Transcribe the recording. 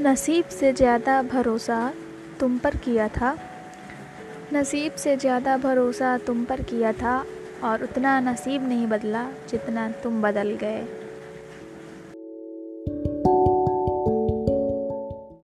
नसीब से ज़्यादा भरोसा तुम पर किया था। नसीब से ज़्यादा भरोसा तुम पर किया था और उतना नसीब नहीं बदला जितना तुम बदल गए।